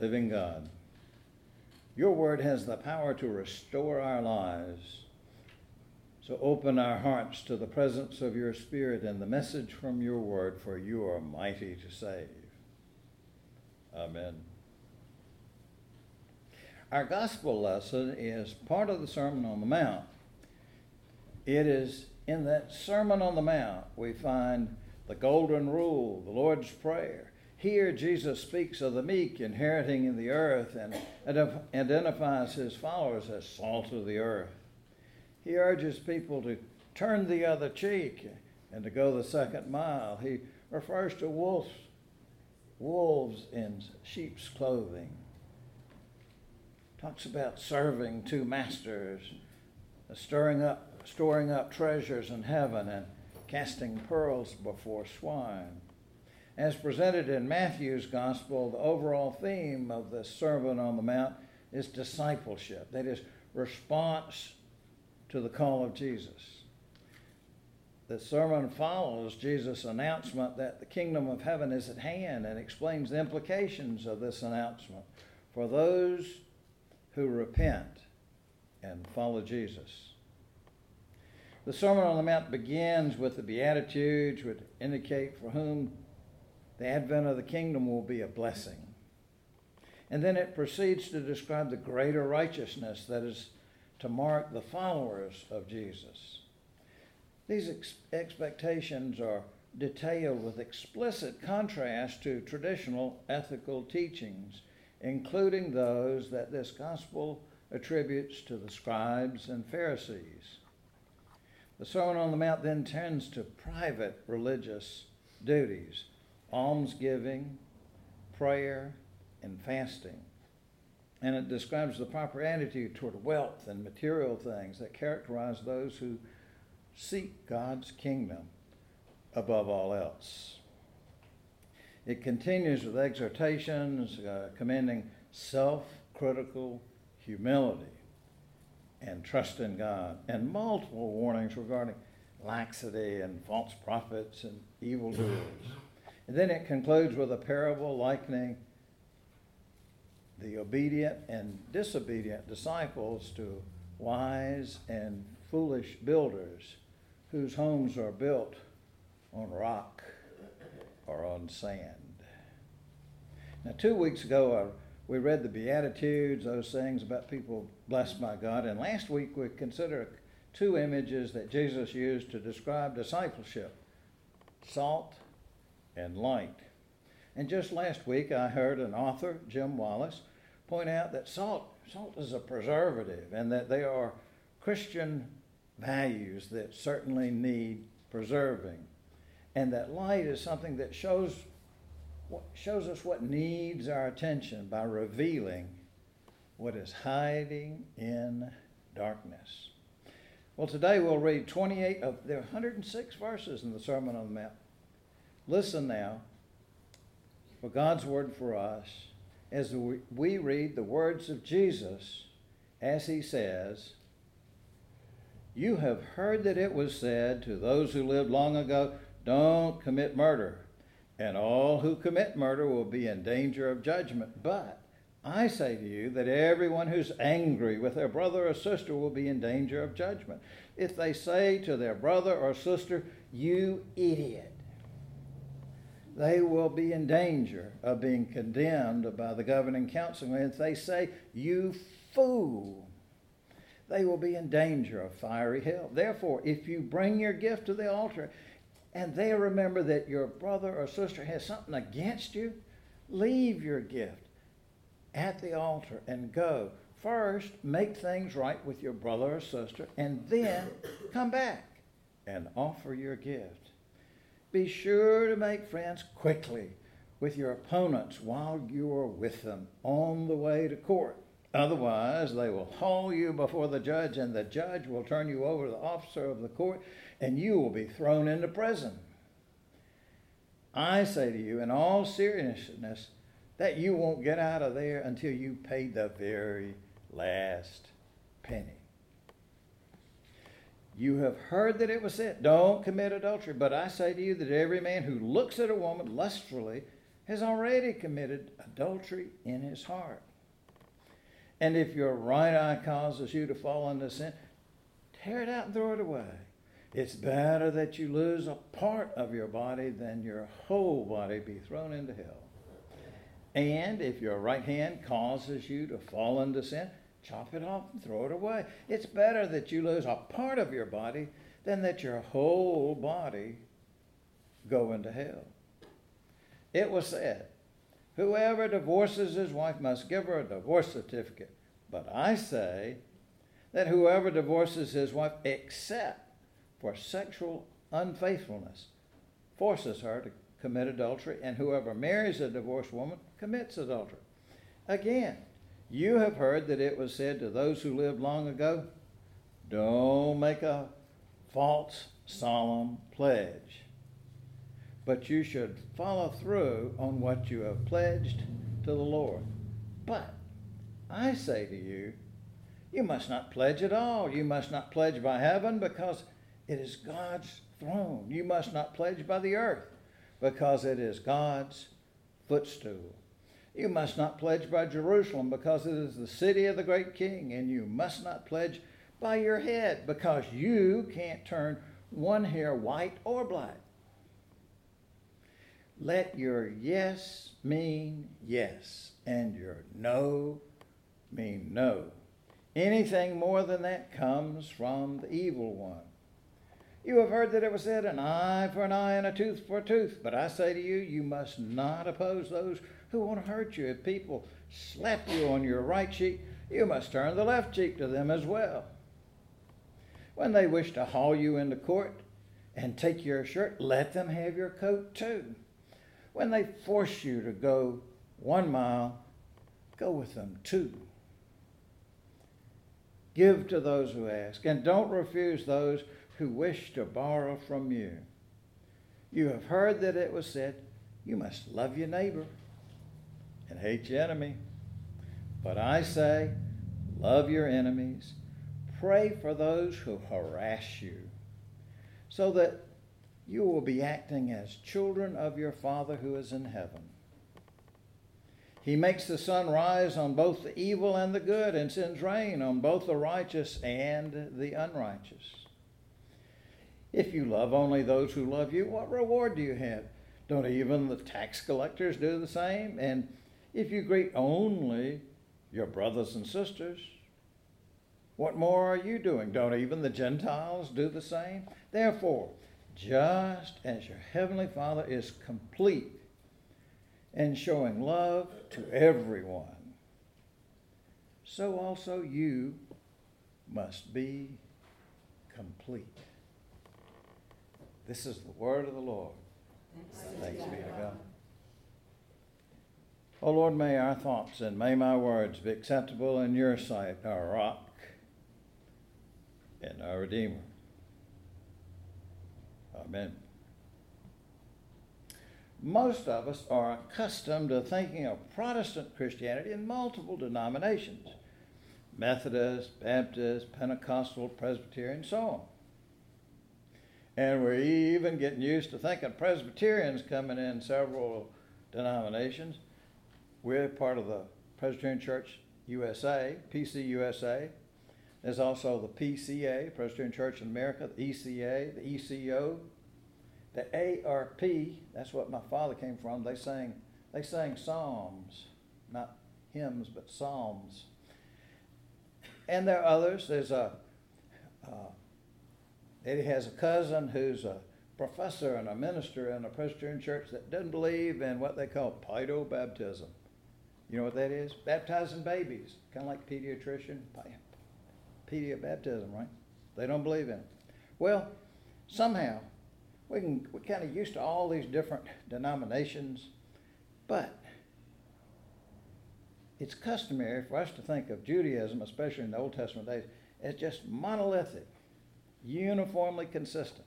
living God. Your word has the power to restore our lives. So open our hearts to the presence of your Spirit and the message from your word, for you are mighty to save. Amen. Our gospel lesson is part of the Sermon on the Mount. It is in that Sermon on the Mount we find the Golden Rule, the Lord's Prayer. Here, Jesus speaks of the meek inheriting in the earth and identifies his followers as salt of the earth. He urges people to turn the other cheek and to go the second mile. He refers to wolves, wolves in sheep's clothing. Talks about serving two masters, uh, stirring up, storing up treasures in heaven, and casting pearls before swine. As presented in Matthew's gospel, the overall theme of the Sermon on the Mount is discipleship, that is, response to the call of Jesus. The sermon follows Jesus' announcement that the kingdom of heaven is at hand and explains the implications of this announcement for those who repent and follow Jesus. The Sermon on the Mount begins with the Beatitudes, which indicate for whom the advent of the kingdom will be a blessing. And then it proceeds to describe the greater righteousness that is to mark the followers of Jesus. These ex- expectations are detailed with explicit contrast to traditional ethical teachings, including those that this gospel attributes to the scribes and Pharisees. The Sermon on the Mount then turns to private religious duties almsgiving, prayer, and fasting. And it describes the proper attitude toward wealth and material things that characterize those who seek God's kingdom above all else. It continues with exhortations uh, commending self critical humility and trust in God, and multiple warnings regarding laxity and false prophets and evildoers. And then it concludes with a parable likening the obedient and disobedient disciples to wise and foolish builders whose homes are built on rock or on sand. Now, two weeks ago, we read the Beatitudes, those things about people blessed by God. And last week we considered two images that Jesus used to describe discipleship salt and light. And just last week I heard an author, Jim Wallis, point out that salt, salt is a preservative and that they are Christian values that certainly need preserving. And that light is something that shows shows us what needs our attention by revealing what is hiding in darkness. Well, today we'll read 28 of are 106 verses in the Sermon on the Mount. Listen now for God's word for us as we read the words of Jesus as he says, You have heard that it was said to those who lived long ago, Don't commit murder and all who commit murder will be in danger of judgment. But I say to you that everyone who's angry with their brother or sister will be in danger of judgment. If they say to their brother or sister, You idiot, they will be in danger of being condemned by the governing council. And if they say, You fool, they will be in danger of fiery hell. Therefore, if you bring your gift to the altar and they remember that your brother or sister has something against you, leave your gift at the altar and go. First, make things right with your brother or sister, and then come back and offer your gift. Be sure to make friends quickly with your opponents while you are with them on the way to court. Otherwise, they will haul you before the judge, and the judge will turn you over to the officer of the court, and you will be thrown into prison. I say to you, in all seriousness, that you won't get out of there until you pay the very last penny. You have heard that it was said, Don't commit adultery. But I say to you that every man who looks at a woman lustfully has already committed adultery in his heart. And if your right eye causes you to fall into sin, tear it out and throw it away. It's better that you lose a part of your body than your whole body be thrown into hell. And if your right hand causes you to fall into sin, chop it off and throw it away. It's better that you lose a part of your body than that your whole body go into hell. It was said, Whoever divorces his wife must give her a divorce certificate. But I say that whoever divorces his wife except for sexual unfaithfulness forces her to commit adultery, and whoever marries a divorced woman commits adultery. Again, you have heard that it was said to those who lived long ago, Don't make a false solemn pledge, but you should follow through on what you have pledged to the Lord. But I say to you, you must not pledge at all. You must not pledge by heaven because it is God's throne. You must not pledge by the earth because it is God's footstool. You must not pledge by Jerusalem because it is the city of the great king. And you must not pledge by your head because you can't turn one hair white or black. Let your yes mean yes and your no mean no. Anything more than that comes from the evil one. You have heard that it was said, an eye for an eye and a tooth for a tooth. But I say to you, you must not oppose those who want to hurt you. If people slap you on your right cheek, you must turn the left cheek to them as well. When they wish to haul you into court and take your shirt, let them have your coat too. When they force you to go one mile, go with them too. Give to those who ask, and don't refuse those who wish to borrow from you. You have heard that it was said, You must love your neighbor and hate your enemy. But I say, Love your enemies, pray for those who harass you, so that you will be acting as children of your Father who is in heaven. He makes the sun rise on both the evil and the good, and sends rain on both the righteous and the unrighteous. If you love only those who love you, what reward do you have? Don't even the tax collectors do the same? And if you greet only your brothers and sisters, what more are you doing? Don't even the Gentiles do the same? Therefore, just as your heavenly Father is complete in showing love to everyone, so also you must be complete. This is the word of the Lord. Thanks be to God. Oh Lord, may our thoughts and may my words be acceptable in your sight, our rock and our Redeemer. Amen. Most of us are accustomed to thinking of Protestant Christianity in multiple denominations Methodist, Baptist, Pentecostal, Presbyterian, so on. And we're even getting used to thinking of Presbyterians coming in several denominations. We're part of the Presbyterian Church USA, PCUSA. There's also the PCA, Presbyterian Church in America, the ECA, the ECO, the ARP. That's what my father came from. They sang, they sang psalms, not hymns, but psalms. And there are others. There's a uh, Eddie has a cousin who's a professor and a minister in a Presbyterian church that doesn't believe in what they call pedo baptism. You know what that is? Baptizing babies, kind of like pediatrician, pedia baptism, right? They don't believe in it. Well, somehow we can we're kind of used to all these different denominations, but it's customary for us to think of Judaism, especially in the Old Testament days, as just monolithic uniformly consistent,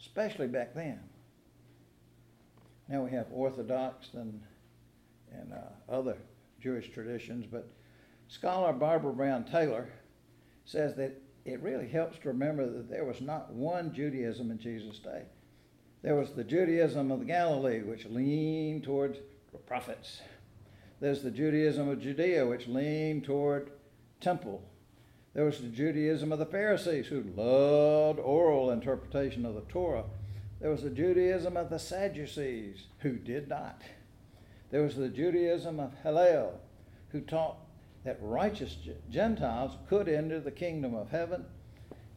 especially back then. Now we have Orthodox and, and uh, other Jewish traditions, but scholar Barbara Brown Taylor says that it really helps to remember that there was not one Judaism in Jesus' day. There was the Judaism of the Galilee, which leaned towards the prophets. There's the Judaism of Judea, which leaned toward temple. There was the Judaism of the Pharisees, who loved oral interpretation of the Torah. There was the Judaism of the Sadducees, who did not. There was the Judaism of Hillel, who taught that righteous Gentiles could enter the kingdom of heaven.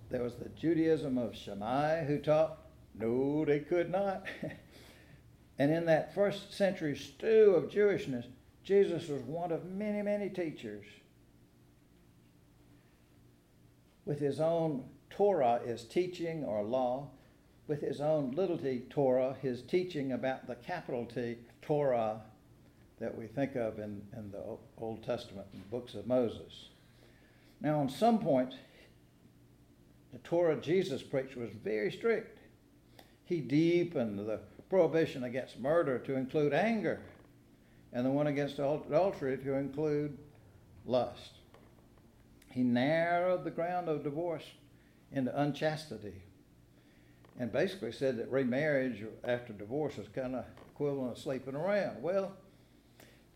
There was the Judaism of Shammai, who taught no, they could not. and in that first century stew of Jewishness, Jesus was one of many, many teachers. With his own Torah, is teaching or law, with his own little t Torah, his teaching about the capital T, Torah, that we think of in, in the Old Testament, in the books of Moses. Now, on some points, the Torah Jesus preached was very strict. He deepened the prohibition against murder to include anger, and the one against adultery to include lust. He narrowed the ground of divorce into unchastity and basically said that remarriage after divorce is kind of equivalent to sleeping around. Well,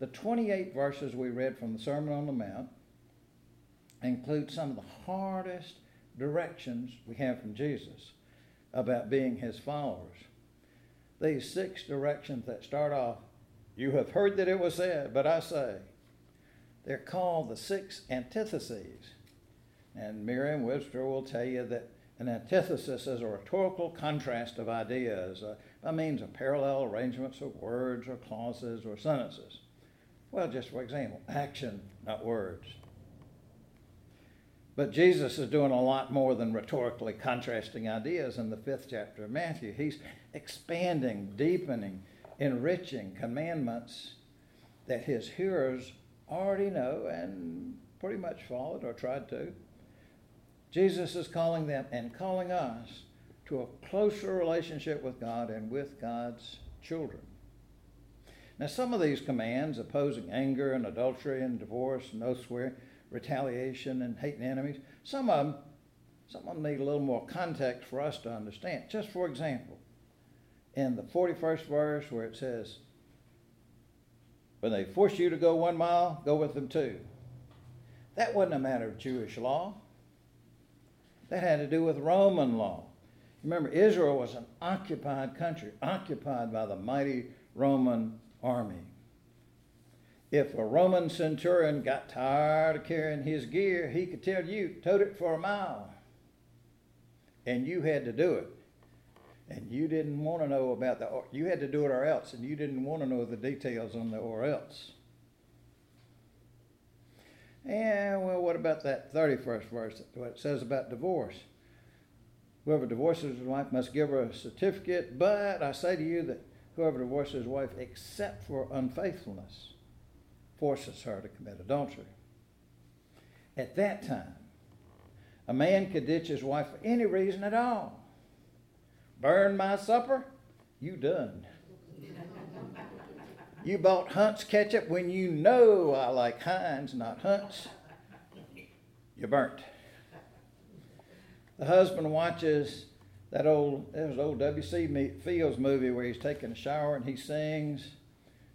the 28 verses we read from the Sermon on the Mount include some of the hardest directions we have from Jesus about being his followers. These six directions that start off, you have heard that it was said, but I say, they're called the six antitheses. And Merriam Webster will tell you that an antithesis is a rhetorical contrast of ideas uh, by means of parallel arrangements of words or clauses or sentences. Well, just for example, action, not words. But Jesus is doing a lot more than rhetorically contrasting ideas in the fifth chapter of Matthew. He's expanding, deepening, enriching commandments that his hearers already know and pretty much followed or tried to. Jesus is calling them and calling us to a closer relationship with God and with God's children. Now, some of these commands, opposing anger and adultery and divorce and oath swearing, retaliation and hating enemies, some of them, some of them need a little more context for us to understand. Just for example, in the 41st verse where it says, When they force you to go one mile, go with them two. That wasn't a matter of Jewish law. That had to do with Roman law. Remember, Israel was an occupied country, occupied by the mighty Roman army. If a Roman centurion got tired of carrying his gear, he could tell you, tote it for a mile. And you had to do it. And you didn't want to know about the, or, you had to do it or else, and you didn't want to know the details on the or else. And, well, what about that 31st verse, what it says about divorce? Whoever divorces his wife must give her a certificate, but I say to you that whoever divorces his wife except for unfaithfulness forces her to commit adultery. At that time, a man could ditch his wife for any reason at all. Burn my supper? You done. you bought Hunt's ketchup when you know I like Heinz, not Hunt's. You burnt. The husband watches that old there's old W.C. Fields movie where he's taking a shower and he sings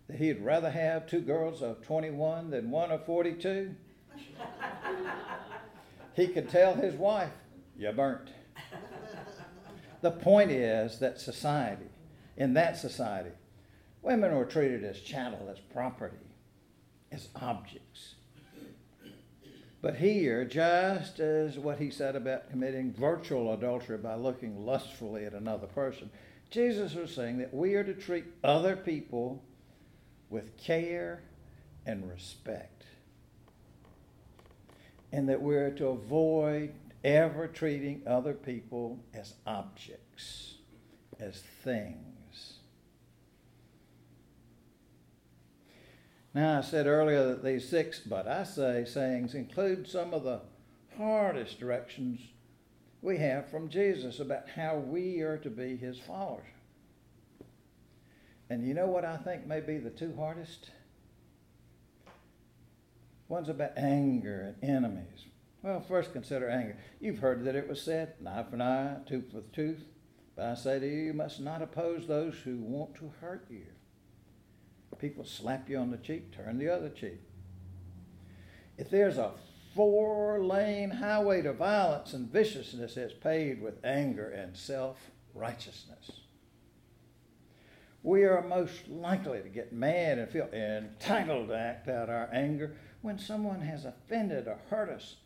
that he'd rather have two girls of 21 than one of 42. he could tell his wife, "You burnt." The point is that society, in that society, women were treated as chattel, as property, as objects. But here, just as what he said about committing virtual adultery by looking lustfully at another person, Jesus was saying that we are to treat other people with care and respect. And that we're to avoid ever treating other people as objects, as things. Now, I said earlier that these six, but I say, sayings include some of the hardest directions we have from Jesus about how we are to be his followers. And you know what I think may be the two hardest? One's about anger and enemies. Well, first consider anger. You've heard that it was said, eye for an eye, tooth for tooth. But I say to you, you must not oppose those who want to hurt you. People slap you on the cheek, turn the other cheek. If there's a four lane highway to violence and viciousness, it's paved with anger and self righteousness. We are most likely to get mad and feel entitled to act out our anger when someone has offended or hurt us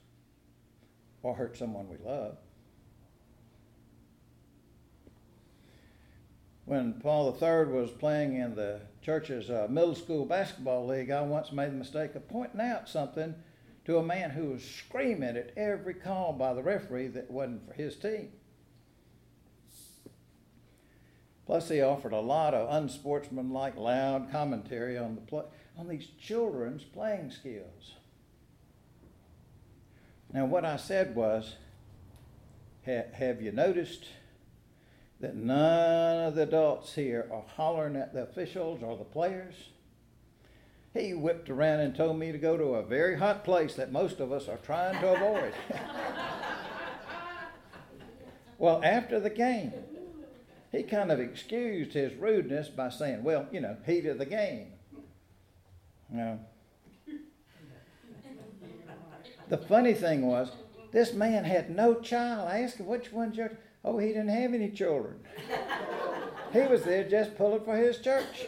or hurt someone we love. When Paul III was playing in the church's uh, middle school basketball league, I once made the mistake of pointing out something to a man who was screaming at every call by the referee that wasn't for his team. Plus, he offered a lot of unsportsmanlike, loud commentary on the play, on these children's playing skills. Now, what I said was, have you noticed that none of the adults here are hollering at the officials or the players? He whipped around and told me to go to a very hot place that most of us are trying to avoid. well, after the game, he kind of excused his rudeness by saying, well, you know, heat of the game. Now, the funny thing was, this man had no child. I asked him, which one's your. Oh, he didn't have any children. he was there just pulling for his church.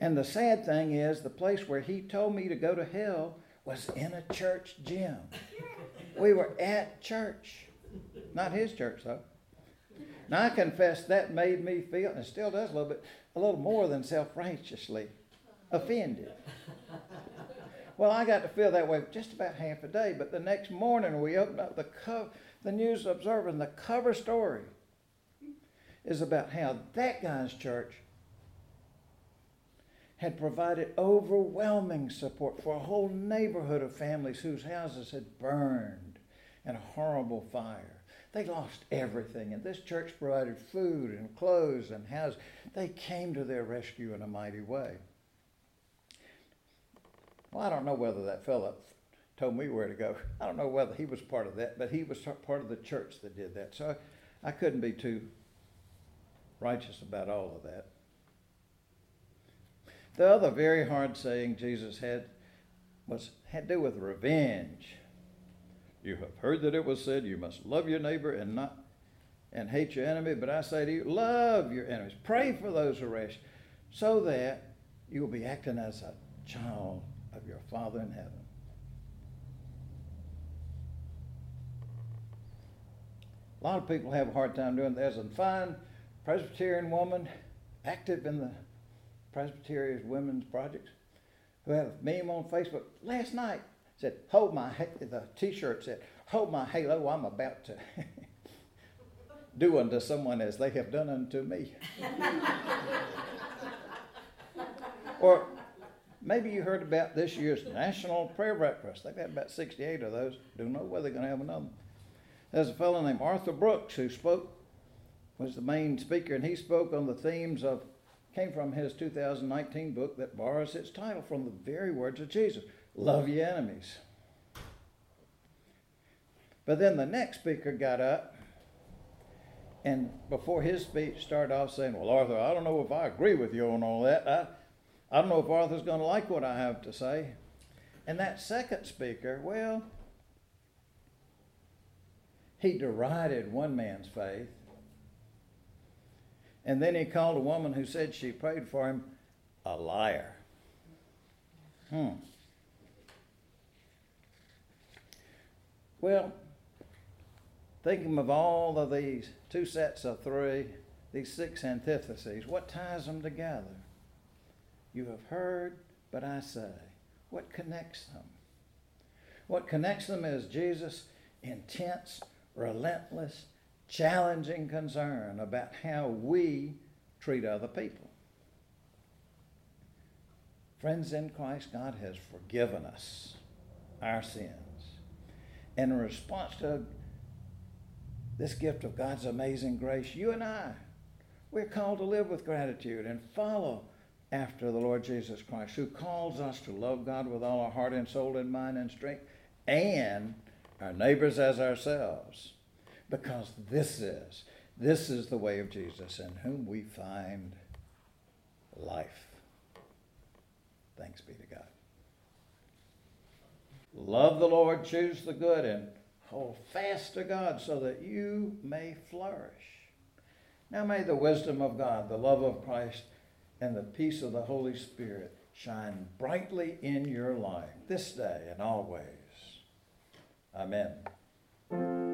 And the sad thing is, the place where he told me to go to hell was in a church gym. We were at church. Not his church, though. Now, I confess that made me feel, and it still does a little bit, a little more than self righteously offended. Well, I got to feel that way just about half a day, but the next morning we opened up the, co- the News Observer, and the cover story is about how that guy's church had provided overwhelming support for a whole neighborhood of families whose houses had burned in a horrible fire. They lost everything, and this church provided food and clothes and housing. They came to their rescue in a mighty way. Well, I don't know whether that fellow told me where to go. I don't know whether he was part of that, but he was part of the church that did that. So I, couldn't be too righteous about all of that. The other very hard saying Jesus had was had to do with revenge. You have heard that it was said, You must love your neighbor and not and hate your enemy. But I say to you, love your enemies. Pray for those who harass so that you will be acting as a child of your Father in heaven. A lot of people have a hard time doing that. There's a fine Presbyterian woman active in the Presbyterian Women's Project who had a meme on Facebook last night said, hold my, the t-shirt said, hold my halo, I'm about to do unto someone as they have done unto me. or maybe you heard about this year's National Prayer Breakfast. They've had about 68 of those. Don't know whether they're going to have another. There's a fellow named Arthur Brooks who spoke, was the main speaker, and he spoke on the themes of, came from his 2019 book that borrows its title from the very words of Jesus love your enemies. But then the next speaker got up, and before his speech started off saying, Well, Arthur, I don't know if I agree with you on all that. I, I don't know if Arthur's going to like what I have to say. And that second speaker, well, he derided one man's faith. And then he called a woman who said she prayed for him a liar. Hmm. Well, thinking of all of these two sets of three, these six antitheses, what ties them together? You have heard, but I say. What connects them? What connects them is Jesus' intense, relentless, challenging concern about how we treat other people. Friends in Christ, God has forgiven us our sins. In response to this gift of God's amazing grace, you and I, we're called to live with gratitude and follow after the Lord Jesus Christ, who calls us to love God with all our heart and soul and mind and strength, and our neighbors as ourselves. because this is, this is the way of Jesus in whom we find life. Thanks be to God. Love the Lord, choose the good, and hold fast to God so that you may flourish. Now may the wisdom of God, the love of Christ, and the peace of the Holy Spirit shine brightly in your life this day and always. Amen.